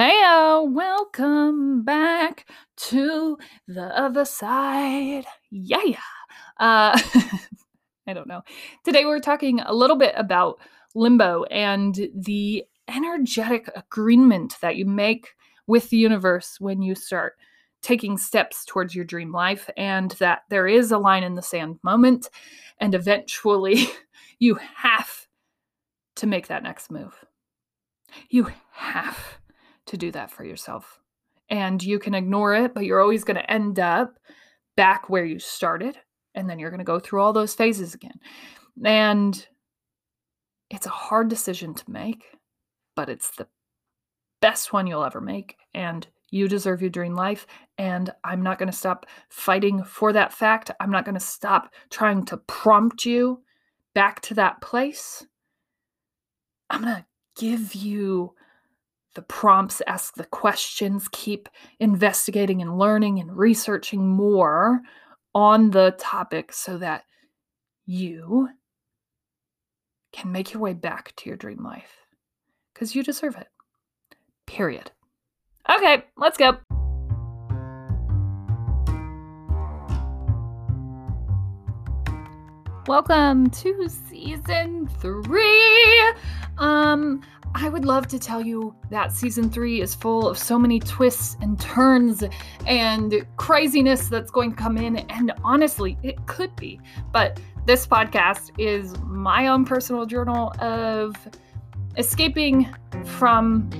Heyo, welcome back to the other side. Yeah, yeah. Uh, I don't know. Today we're talking a little bit about limbo and the energetic agreement that you make with the universe when you start taking steps towards your dream life, and that there is a line in the sand moment, and eventually you have to make that next move. You have to do that for yourself. And you can ignore it, but you're always going to end up back where you started. And then you're going to go through all those phases again. And it's a hard decision to make, but it's the best one you'll ever make. And you deserve your dream life. And I'm not going to stop fighting for that fact. I'm not going to stop trying to prompt you back to that place. I'm going to give you the prompts, ask the questions, keep investigating and learning and researching more on the topic so that you can make your way back to your dream life because you deserve it. Period. Okay, let's go. Welcome to season three. Um, I would love to tell you that season three is full of so many twists and turns and craziness that's going to come in. And honestly, it could be. But this podcast is my own personal journal of escaping from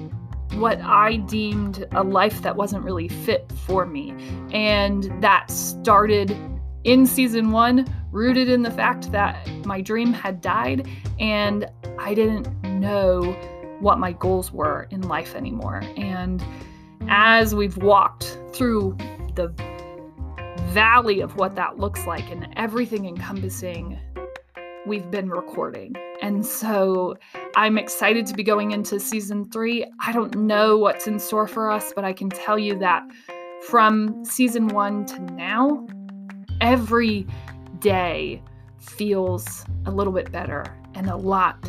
what I deemed a life that wasn't really fit for me. And that started in season one, rooted in the fact that my dream had died and I didn't know what my goals were in life anymore. And as we've walked through the valley of what that looks like and everything encompassing, we've been recording. And so I'm excited to be going into season three. I don't know what's in store for us, but I can tell you that from season one to now, every day feels a little bit better and a lot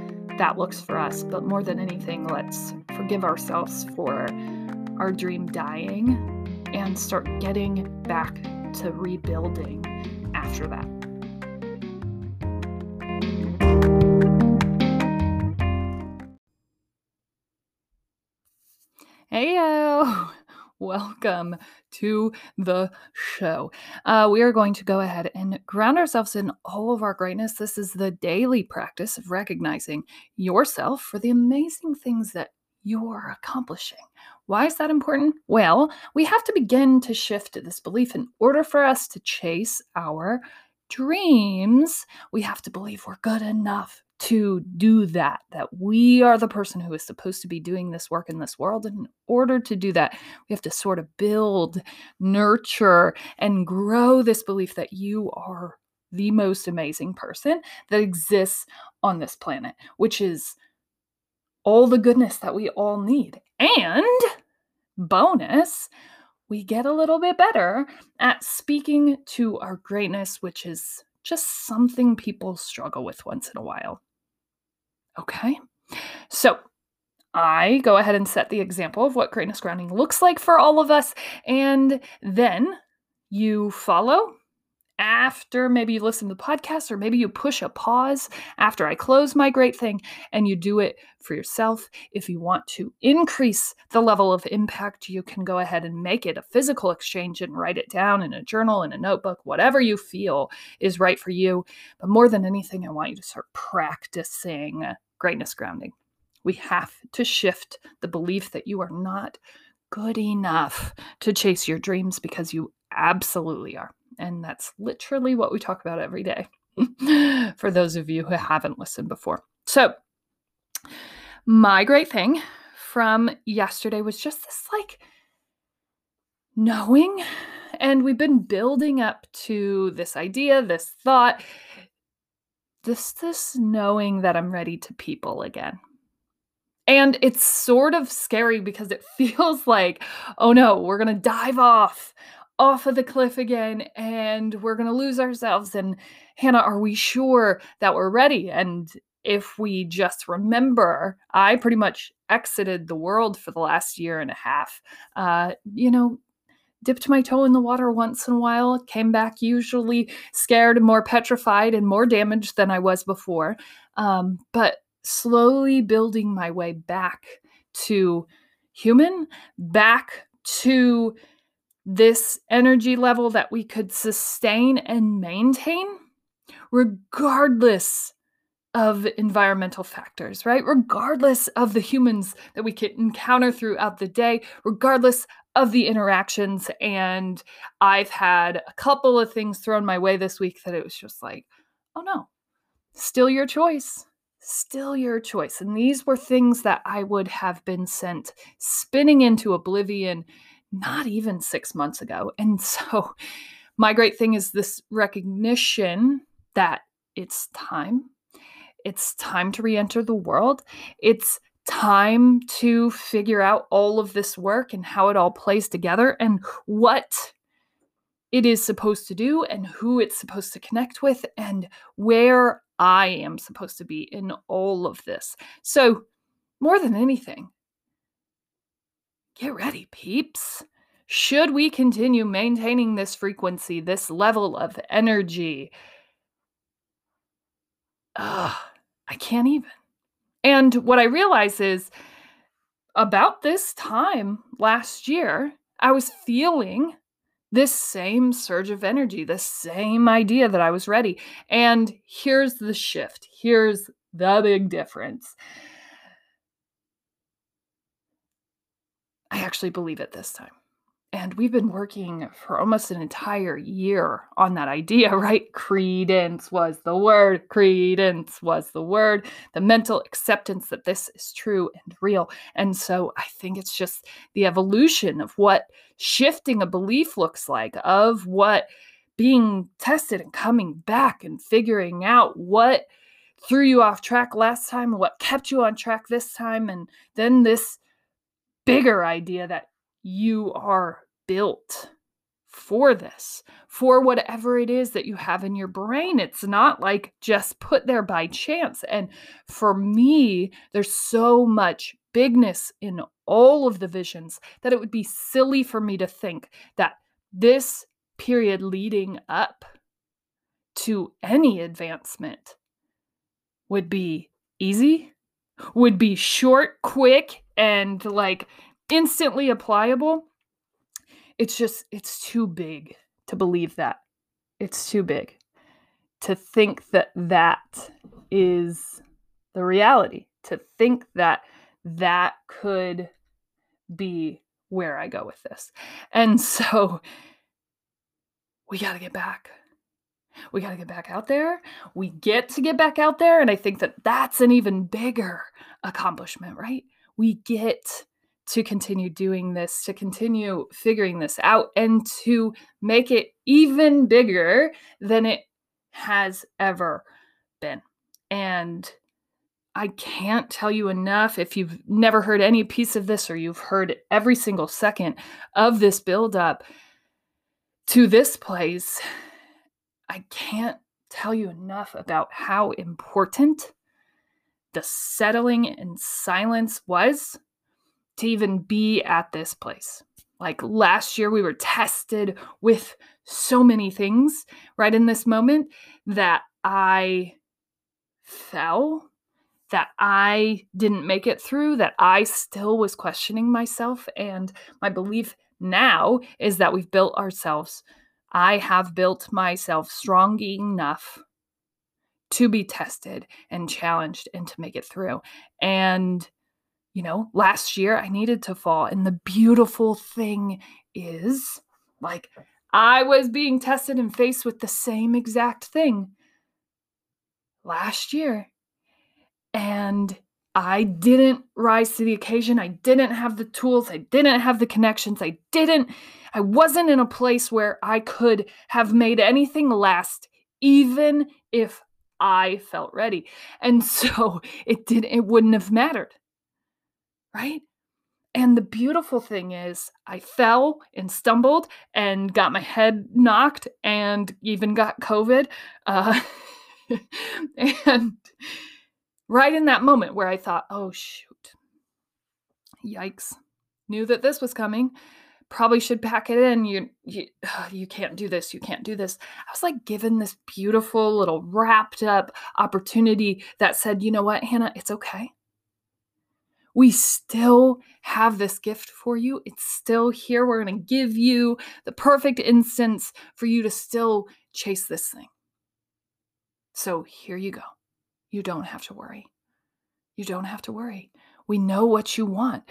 that looks for us. But more than anything, let's forgive ourselves for our dream dying and start getting back to rebuilding after that. Welcome to the show. Uh, we are going to go ahead and ground ourselves in all of our greatness. This is the daily practice of recognizing yourself for the amazing things that you're accomplishing. Why is that important? Well, we have to begin to shift this belief in order for us to chase our dreams. We have to believe we're good enough to do that, that we are the person who is supposed to be doing this work in this world. And in order to do that, we have to sort of build, nurture, and grow this belief that you are the most amazing person that exists on this planet, which is all the goodness that we all need. And bonus, we get a little bit better at speaking to our greatness, which is just something people struggle with once in a while. Okay. So I go ahead and set the example of what greatness grounding looks like for all of us. And then you follow after maybe you listen to the podcast, or maybe you push a pause after I close my great thing and you do it for yourself. If you want to increase the level of impact, you can go ahead and make it a physical exchange and write it down in a journal, in a notebook, whatever you feel is right for you. But more than anything, I want you to start practicing greatness grounding. We have to shift the belief that you are not good enough to chase your dreams because you absolutely are. And that's literally what we talk about every day for those of you who haven't listened before. So, my great thing from yesterday was just this like knowing. And we've been building up to this idea, this thought, this this knowing that I'm ready to people again. And it's sort of scary because it feels like, oh no, we're going to dive off off of the cliff again and we're going to lose ourselves. And Hannah, are we sure that we're ready? And if we just remember, I pretty much exited the world for the last year and a half. Uh, you know, dipped my toe in the water once in a while, came back usually scared and more petrified and more damaged than I was before. Um, but slowly building my way back to human, back to this energy level that we could sustain and maintain, regardless of environmental factors, right? Regardless of the humans that we could encounter throughout the day, regardless of the interactions. And I've had a couple of things thrown my way this week that it was just like, oh no, still your choice. Still your choice. And these were things that I would have been sent spinning into oblivion not even six months ago. And so, my great thing is this recognition that it's time. It's time to re enter the world. It's time to figure out all of this work and how it all plays together and what it is supposed to do and who it's supposed to connect with and where I am supposed to be in all of this. So, more than anything, Get ready, peeps. Should we continue maintaining this frequency, this level of energy? Ugh, I can't even. And what I realize is about this time last year, I was feeling this same surge of energy, the same idea that I was ready. And here's the shift. Here's the big difference. I actually believe it this time. And we've been working for almost an entire year on that idea, right? Credence was the word. Credence was the word. The mental acceptance that this is true and real. And so I think it's just the evolution of what shifting a belief looks like, of what being tested and coming back and figuring out what threw you off track last time, what kept you on track this time, and then this bigger idea that you are built for this, for whatever it is that you have in your brain. It's not like just put there by chance. And for me, there's so much bigness in all of the visions that it would be silly for me to think that this period leading up to any advancement would be easy, would be short, quick, and like instantly applicable, it's just, it's too big to believe that. It's too big to think that that is the reality, to think that that could be where I go with this. And so we got to get back. We got to get back out there. We get to get back out there. And I think that that's an even bigger accomplishment, right? We get to continue doing this, to continue figuring this out, and to make it even bigger than it has ever been. And I can't tell you enough if you've never heard any piece of this or you've heard every single second of this buildup to this place. I can't tell you enough about how important the settling and silence was to even be at this place. Like last year, we were tested with so many things right in this moment that I fell, that I didn't make it through, that I still was questioning myself. And my belief now is that we've built ourselves, I have built myself strong enough to be tested and challenged and to make it through. And, you know, last year I needed to fall. And the beautiful thing is, like, I was being tested and faced with the same exact thing last year. And I didn't rise to the occasion. I didn't have the tools. I didn't have the connections. I didn't, I wasn't in a place where I could have made anything last, even if I felt ready. And so it didn't it wouldn't have mattered. Right? And the beautiful thing is, I fell and stumbled and got my head knocked and even got COVID. Uh, and right in that moment where I thought, oh, shoot, yikes, knew that this was coming. Probably should pack it in. You, you, you can't do this. You can't do this. I was like given this beautiful little wrapped up opportunity that said, you know what, Hannah, it's okay we still have this gift for you. It's still here. We're going to give you the perfect instance for you to still chase this thing. So here you go. You don't have to worry. You don't have to worry. We know what you want.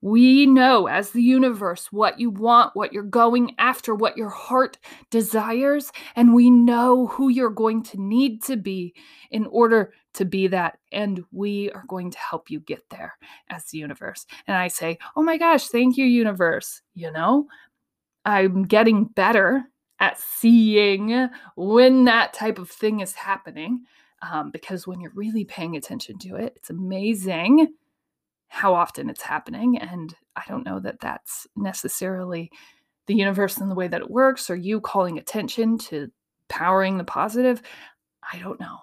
We know as the universe what you want, what you're going after, what your heart desires, and we know who you're going to need to be in order to be that. And we are going to help you get there as the universe. And I say, Oh my gosh, thank you, universe. You know, I'm getting better at seeing when that type of thing is happening. Um, because when you're really paying attention to it, it's amazing how often it's happening. And I don't know that that's necessarily the universe and the way that it works or you calling attention to powering the positive. I don't know.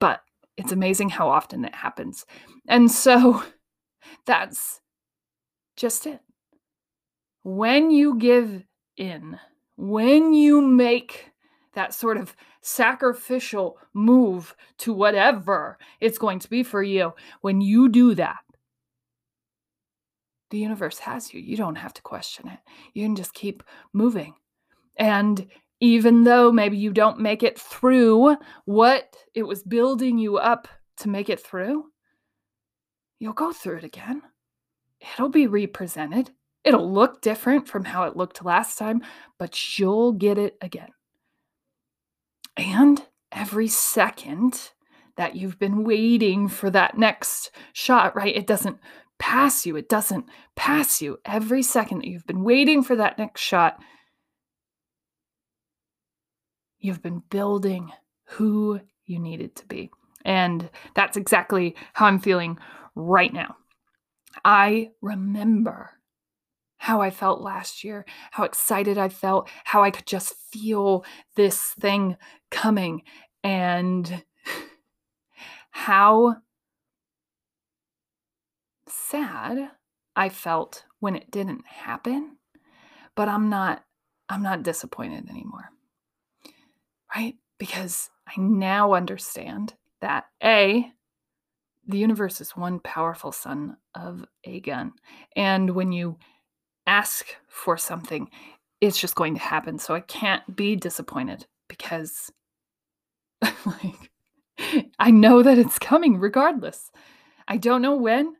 But it's amazing how often it happens. And so that's just it. When you give in, when you make that sort of sacrificial move to whatever it's going to be for you, when you do that, the universe has you. You don't have to question it. You can just keep moving. And even though maybe you don't make it through what it was building you up to make it through, you'll go through it again. It'll be represented. It'll look different from how it looked last time, but you'll get it again. And every second that you've been waiting for that next shot, right? It doesn't pass you. It doesn't pass you. Every second that you've been waiting for that next shot, you've been building who you needed to be. And that's exactly how I'm feeling right now. I remember how I felt last year, how excited I felt, how I could just feel this thing coming, and how sad I felt when it didn't happen, but I'm not I'm not disappointed anymore. Right? Because I now understand that A the universe is one powerful son of a gun. And when you ask for something, it's just going to happen. So I can't be disappointed because like I know that it's coming regardless. I don't know when,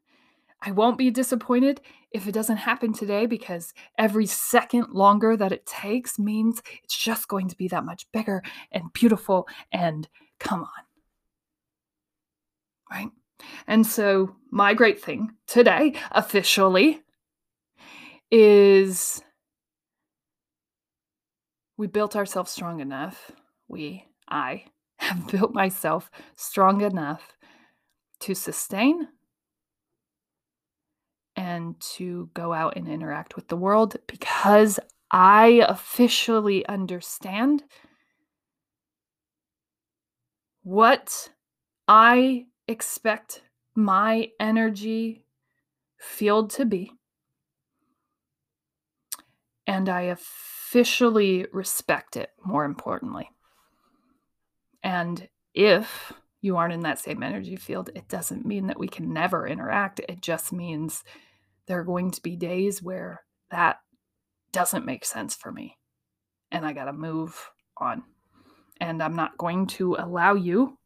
I won't be disappointed if it doesn't happen today because every second longer that it takes means it's just going to be that much bigger and beautiful and come on. Right? And so, my great thing today, officially, is we built ourselves strong enough. We, I, have built myself strong enough to sustain and to go out and interact with the world because I officially understand what I expect my energy field to be. and I officially respect it, more importantly. And if you aren't in that same energy field, it doesn't mean that we can never interact. It just means there are going to be days where that doesn't make sense for me and I got to move on. And I'm not going to allow you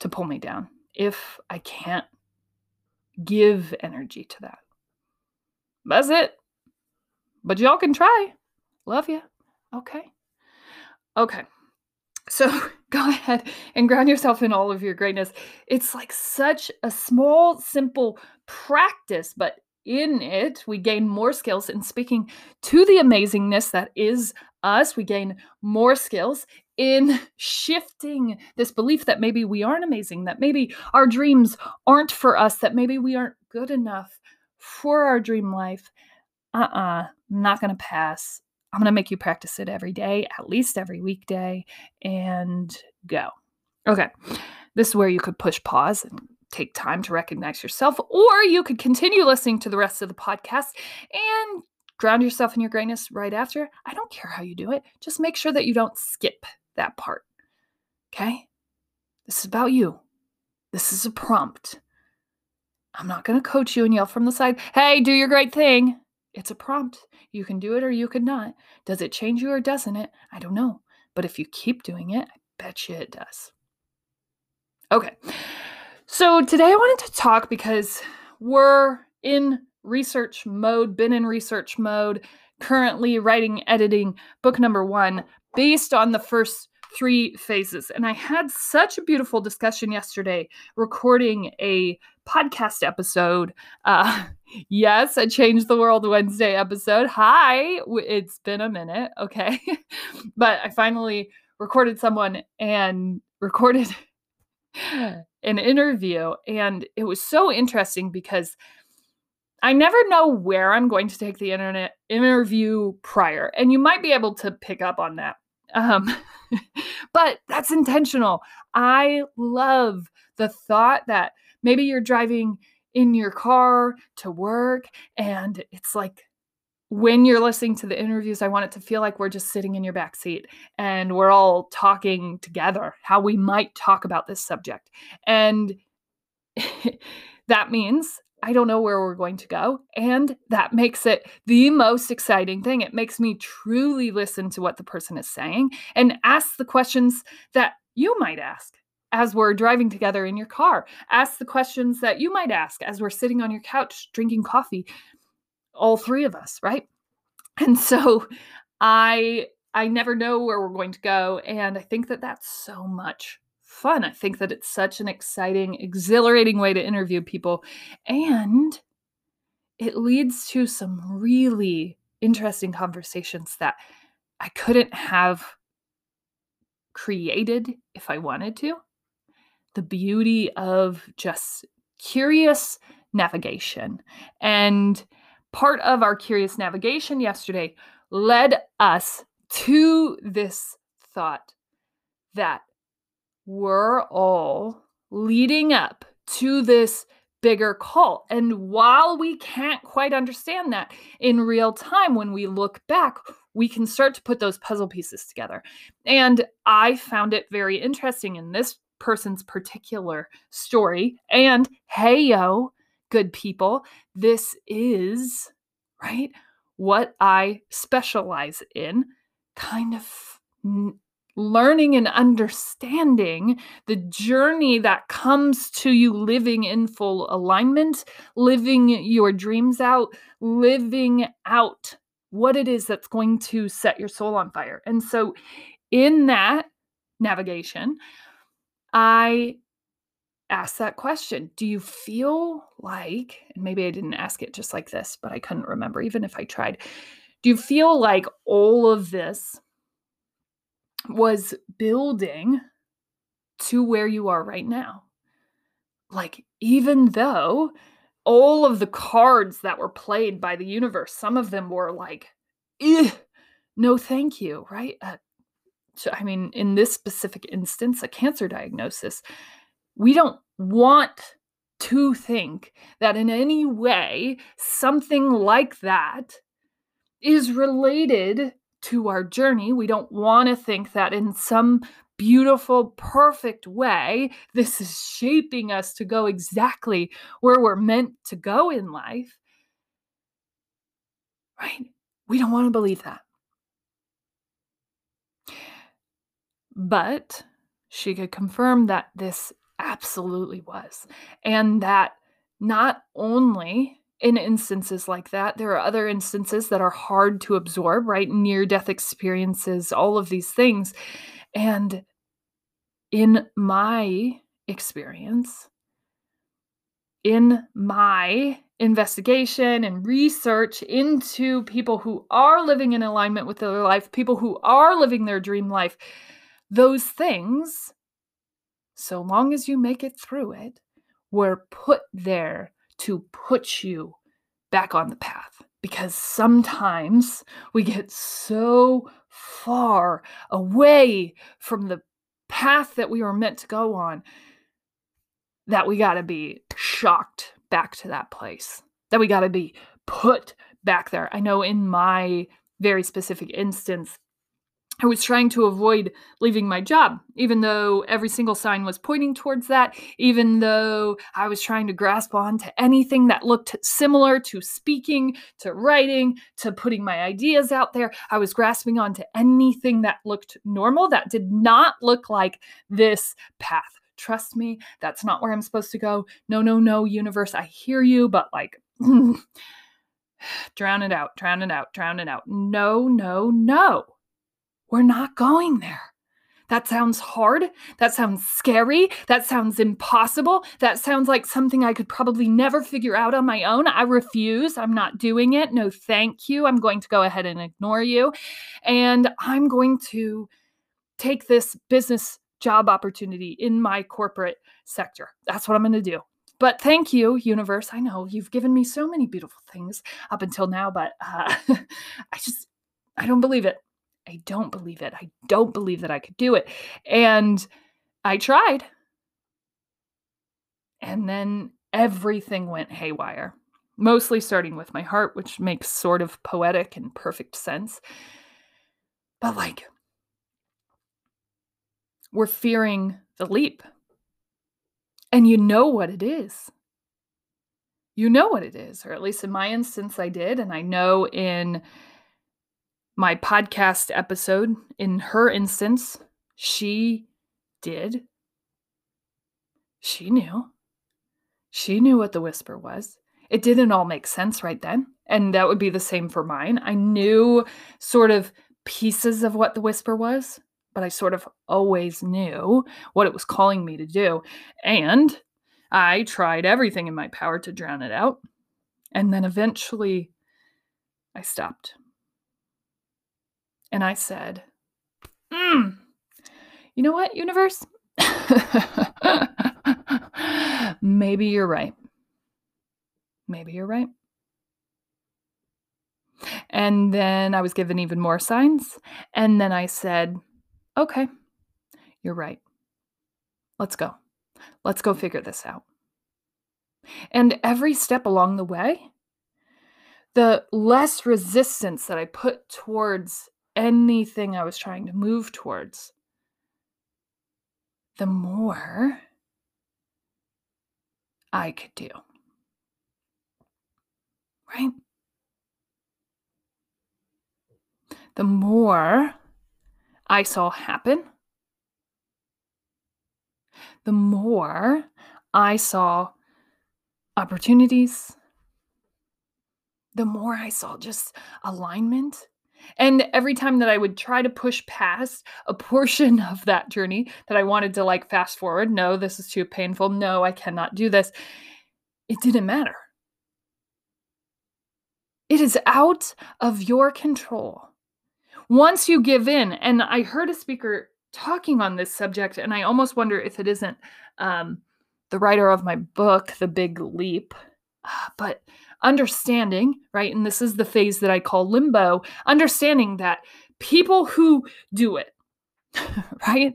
to pull me down if I can't give energy to that. That's it. But y'all can try. Love you. Okay. Okay. So go ahead and ground yourself in all of your greatness. It's like such a small, simple practice, but in it, we gain more skills in speaking to the amazingness that is us. We gain more skills in shifting this belief that maybe we aren't amazing, that maybe our dreams aren't for us, that maybe we aren't good enough for our dream life. Uh uh-uh, uh, not going to pass. I'm going to make you practice it every day, at least every weekday, and go. Okay. This is where you could push pause and take time to recognize yourself, or you could continue listening to the rest of the podcast and ground yourself in your greatness right after. I don't care how you do it. Just make sure that you don't skip that part. Okay? This is about you. This is a prompt. I'm not going to coach you and yell from the side, hey, do your great thing. It's a prompt. You can do it or you could not. Does it change you or doesn't it? I don't know. But if you keep doing it, I bet you it does. Okay. So today I wanted to talk because we're in research mode, been in research mode, currently writing, editing book number one based on the first three phases. And I had such a beautiful discussion yesterday recording a podcast episode. Uh, yes, a Change the World Wednesday episode. Hi, it's been a minute. Okay. but I finally recorded someone and recorded an interview. And it was so interesting because I never know where I'm going to take the internet interview prior. And you might be able to pick up on that. Um, but that's intentional. I love the thought that maybe you're driving in your car to work and it's like when you're listening to the interviews, I want it to feel like we're just sitting in your back seat and we're all talking together how we might talk about this subject. And that means I don't know where we're going to go. And that makes it the most exciting thing. It makes me truly listen to what the person is saying and ask the questions that you might ask as we're driving together in your car. Ask the questions that you might ask as we're sitting on your couch drinking coffee all three of us, right? And so I I never know where we're going to go and I think that that's so much fun. I think that it's such an exciting, exhilarating way to interview people and it leads to some really interesting conversations that I couldn't have created if I wanted to. The beauty of just curious navigation and part of our curious navigation yesterday led us to this thought that we're all leading up to this bigger call. And while we can't quite understand that in real time, when we look back, we can start to put those puzzle pieces together. And I found it very interesting in this person's particular story. And hey, yo, good people, this is, right, what I specialize in, kind of learning and understanding the journey that comes to you living in full alignment, living your dreams out, living out what it is that's going to set your soul on fire. And so, in that navigation, I ask that question Do you feel like, and maybe I didn't ask it just like this, but I couldn't remember, even if I tried. Do you feel like all of this was building to where you are right now? Like, even though all of the cards that were played by the universe, some of them were like, no, thank you, right? Uh, so, I mean, in this specific instance, a cancer diagnosis, we don't want to think that in any way something like that is related to our journey. We don't want to think that in some beautiful, perfect way, this is shaping us to go exactly where we're meant to go in life. Right? We don't want to believe that. But she could confirm that this absolutely was. And that not only in instances like that, there are other instances that are hard to absorb, right? Near death experiences, all of these things. And in my experience, in my investigation and research into people who are living in alignment with their life, people who are living their dream life, those things, so long as you make it through it, were put there to put you back on the path. Because sometimes we get so far away from the path that we were meant to go on that we got to be shocked back to that place, that we got to be put back there. I know in my very specific instance, I was trying to avoid leaving my job, even though every single sign was pointing towards that, even though I was trying to grasp on to anything that looked similar to speaking, to writing, to putting my ideas out there. I was grasping on to anything that looked normal, that did not look like this path. Trust me, that's not where I'm supposed to go. No, no, no, universe, I hear you, but like, drown it out, drown it out, drown it out. No, no, no. We're not going there. That sounds hard. That sounds scary. That sounds impossible. That sounds like something I could probably never figure out on my own. I refuse. I'm not doing it. No, thank you. I'm going to go ahead and ignore you. And I'm going to take this business job opportunity in my corporate sector. That's what I'm going to do. But thank you, universe. I know you've given me so many beautiful things up until now, but uh, I just, I don't believe it. I don't believe it. I don't believe that I could do it. And I tried. And then everything went haywire, mostly starting with my heart, which makes sort of poetic and perfect sense. But like, we're fearing the leap. And you know what it is. You know what it is, or at least in my instance, I did. And I know in my podcast episode, in her instance, she did. She knew. She knew what the whisper was. It didn't all make sense right then. And that would be the same for mine. I knew sort of pieces of what the whisper was, but I sort of always knew what it was calling me to do. And I tried everything in my power to drown it out. And then eventually I stopped. And I said, mm, You know what, universe? Maybe you're right. Maybe you're right. And then I was given even more signs. And then I said, Okay, you're right. Let's go. Let's go figure this out. And every step along the way, the less resistance that I put towards anything I was trying to move towards, the more I could do. Right? The more I saw happen, the more I saw opportunities, the more I saw just alignment and every time that I would try to push past a portion of that journey that I wanted to like fast forward, no, this is too painful. No, I cannot do this. It didn't matter. It is out of your control. Once you give in, and I heard a speaker talking on this subject, and I almost wonder if it isn't um, the writer of my book, The Big Leap. But understanding, right? And this is the phase that I call limbo, understanding that people who do it, right?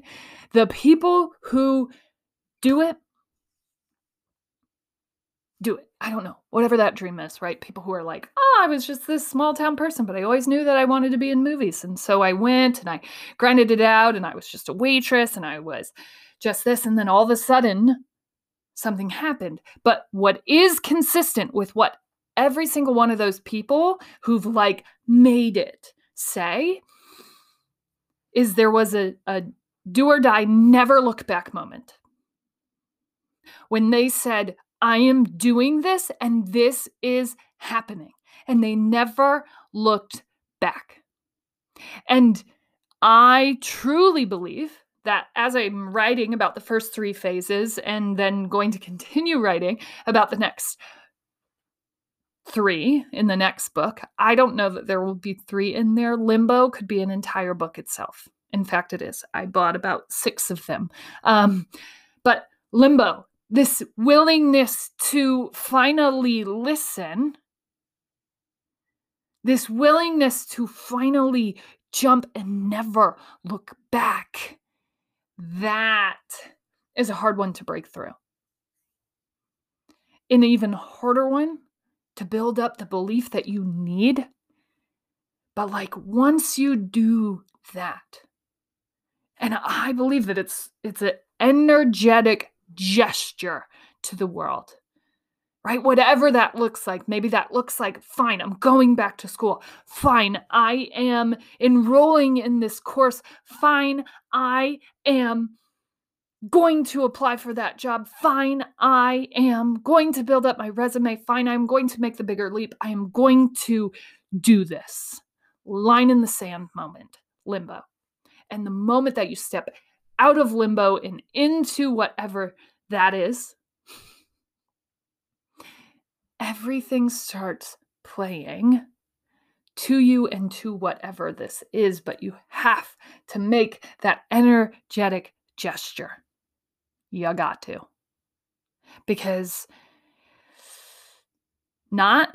The people who do it, do it. I don't know, whatever that dream is, right? People who are like, oh, I was just this small town person, but I always knew that I wanted to be in movies. And so I went and I grinded it out and I was just a waitress and I was just this. And then all of a sudden, something happened. But what is consistent with what every single one of those people who've like made it say is there was a, a do or die, never look back moment. When they said, I am doing this and this is happening. And they never looked back. And I truly believe that as I'm writing about the first three phases and then going to continue writing about the next three in the next book, I don't know that there will be three in there. Limbo could be an entire book itself. In fact, it is. I bought about six of them. Um, but Limbo this willingness to finally listen, this willingness to finally jump and never look back, that is a hard one to break through. An even harder one to build up the belief that you need. But like once you do that, and I believe that it's it's an energetic gesture to the world, right? Whatever that looks like. Maybe that looks like, fine, I'm going back to school. Fine, I am enrolling in this course. Fine, I am going to apply for that job. Fine, I am going to build up my resume. Fine, I'm going to make the bigger leap. I am going to do this. Line in the sand moment, limbo. And the moment that you step out of limbo and into whatever that is, everything starts playing to you and to whatever this is, but you have to make that energetic gesture. You got to. Because not,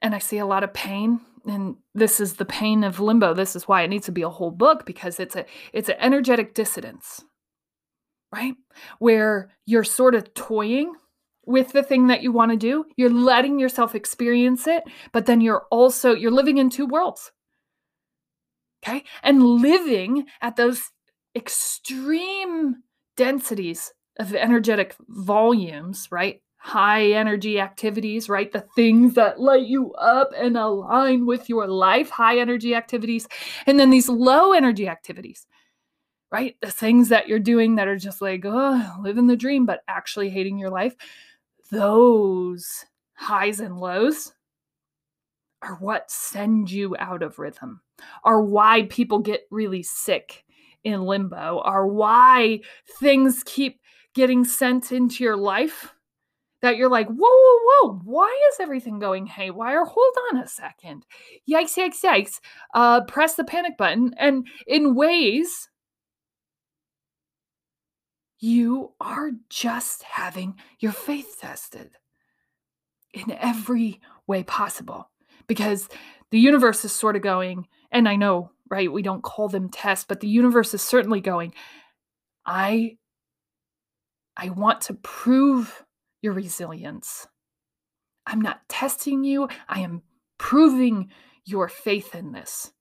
and I see a lot of pain and this is the pain of limbo this is why it needs to be a whole book because it's a it's an energetic dissidence right where you're sort of toying with the thing that you want to do you're letting yourself experience it but then you're also you're living in two worlds okay and living at those extreme densities of energetic volumes right high energy activities, right? The things that light you up and align with your life, high energy activities. And then these low energy activities, right? The things that you're doing that are just like, oh, living the dream, but actually hating your life. Those highs and lows are what send you out of rhythm, are why people get really sick in limbo, are why things keep getting sent into your life that you're like, whoa, whoa, whoa, why is everything going haywire? Hold on a second. Yikes, yikes, yikes. Uh, press the panic button. And in ways, you are just having your faith tested in every way possible because the universe is sort of going, and I know, right, we don't call them tests, but the universe is certainly going, I I want to prove your resilience. I'm not testing you, I am proving your faith in this.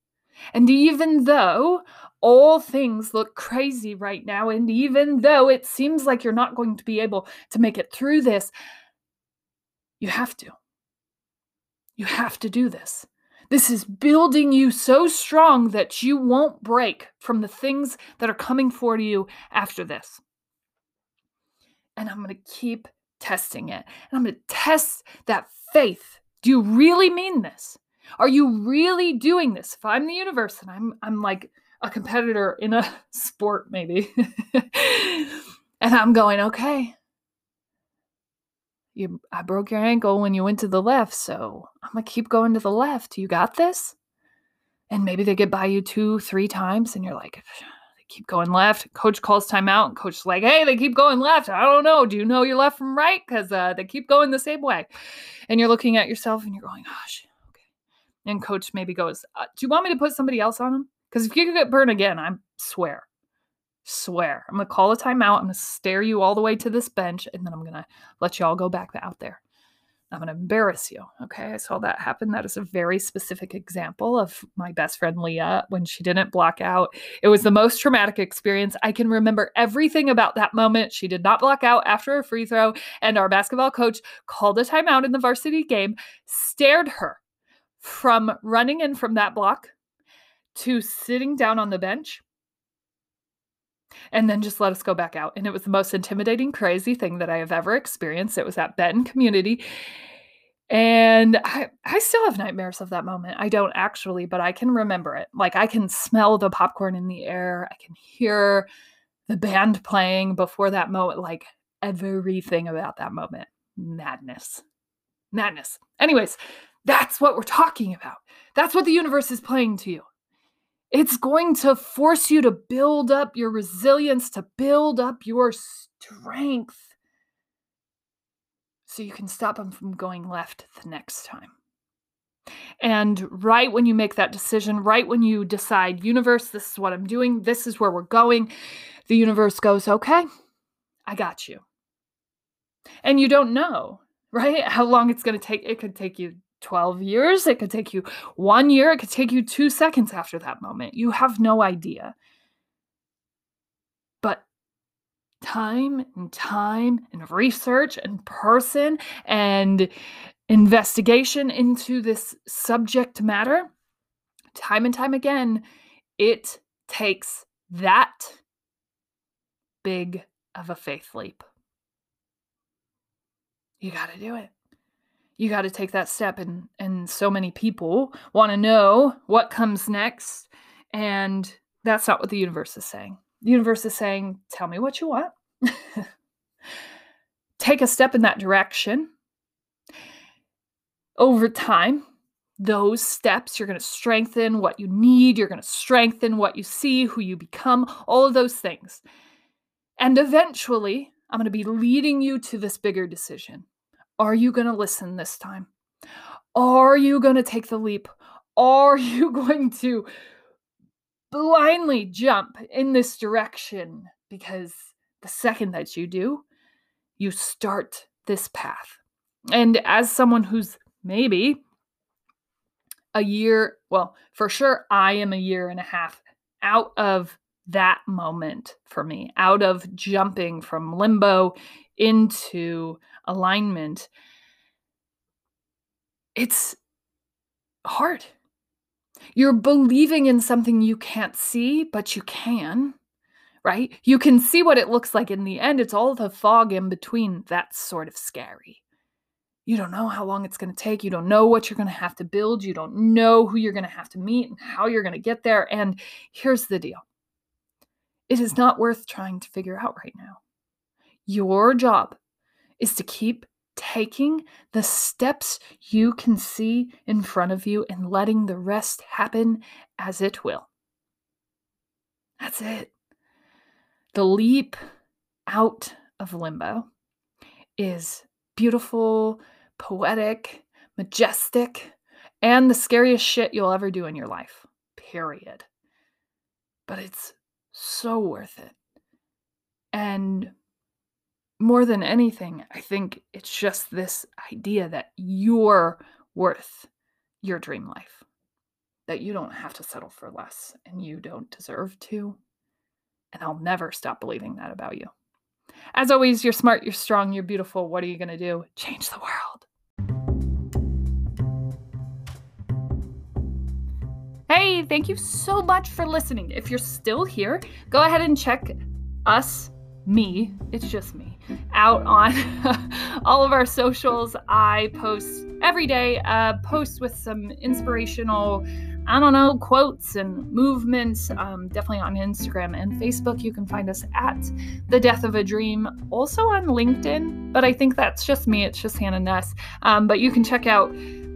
And even though all things look crazy right now, and even though it seems like you're not going to be able to make it through this, you have to. You have to do this. This is building you so strong that you won't break from the things that are coming for you after this. And I'm going to keep testing it. And I'm going to test that faith. Do you really mean this? Are you really doing this? If I'm the universe and I'm I'm like a competitor in a sport maybe. and I'm going, "Okay. You I broke your ankle when you went to the left, so I'm going to keep going to the left. You got this?" And maybe they get by you two, three times and you're like, keep going left. Coach calls timeout, coach's like, "Hey, they keep going left. I don't know. Do you know your left from right? Because uh, they keep going the same way." And you're looking at yourself, and you're going, "Gosh, oh, okay." And coach maybe goes, uh, "Do you want me to put somebody else on him? Because if you get burned again, I swear, swear, I'm gonna call a timeout. I'm gonna stare you all the way to this bench, and then I'm gonna let you all go back out there." I'm going to embarrass you. Okay. I saw that happen. That is a very specific example of my best friend Leah when she didn't block out. It was the most traumatic experience. I can remember everything about that moment. She did not block out after a free throw, and our basketball coach called a timeout in the varsity game, stared her from running in from that block to sitting down on the bench and then just let us go back out. And it was the most intimidating, crazy thing that I have ever experienced. It was at Benton Community. And I, I still have nightmares of that moment. I don't actually, but I can remember it. Like I can smell the popcorn in the air. I can hear the band playing before that moment. Like everything about that moment. Madness. Madness. Anyways, that's what we're talking about. That's what the universe is playing to you. It's going to force you to build up your resilience, to build up your strength so you can stop them from going left the next time. And right when you make that decision, right when you decide, universe, this is what I'm doing, this is where we're going, the universe goes, okay, I got you. And you don't know, right? How long it's going to take. It could take you 12 years. It could take you one year. It could take you two seconds after that moment. You have no idea. But time and time and research and person and investigation into this subject matter, time and time again, it takes that big of a faith leap. You got to do it you got to take that step and and so many people want to know what comes next and that's not what the universe is saying. The universe is saying tell me what you want. Take a step in that direction. Over time those steps you're going to strengthen what you need you're going to strengthen what you see who you become all of those things. And eventually i'm going to be leading you to this bigger decision are you going to listen this time? Are you going to take the leap? Are you going to blindly jump in this direction? Because the second that you do, you start this path. And as someone who's maybe a year, well, for sure, I am a year and a half out of that moment for me, out of jumping from limbo into alignment, it's hard. You're believing in something you can't see, but you can, right? You can see what it looks like in the end. It's all the fog in between that's sort of scary. You don't know how long it's going to take. You don't know what you're going to have to build. You don't know who you're going to have to meet and how you're going to get there. And here's the deal it is not worth trying to figure out right now. Your job is to keep taking the steps you can see in front of you and letting the rest happen as it will. That's it. The leap out of limbo is beautiful, poetic, majestic, and the scariest shit you'll ever do in your life, period. But it's so worth it. And more than anything, I think it's just this idea that you're worth your dream life, that you don't have to settle for less and you don't deserve to. And I'll never stop believing that about you. As always, you're smart, you're strong, you're beautiful. What are you going to do? Change the world. Hey, thank you so much for listening. If you're still here, go ahead and check us me, it's just me, out on all of our socials. I post every day, a post with some inspirational, I don't know, quotes and movements. Um, definitely on Instagram and Facebook. You can find us at The Death of a Dream, also on LinkedIn, but I think that's just me. It's just Hanna Nuss. Um, but you can check out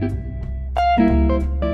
Música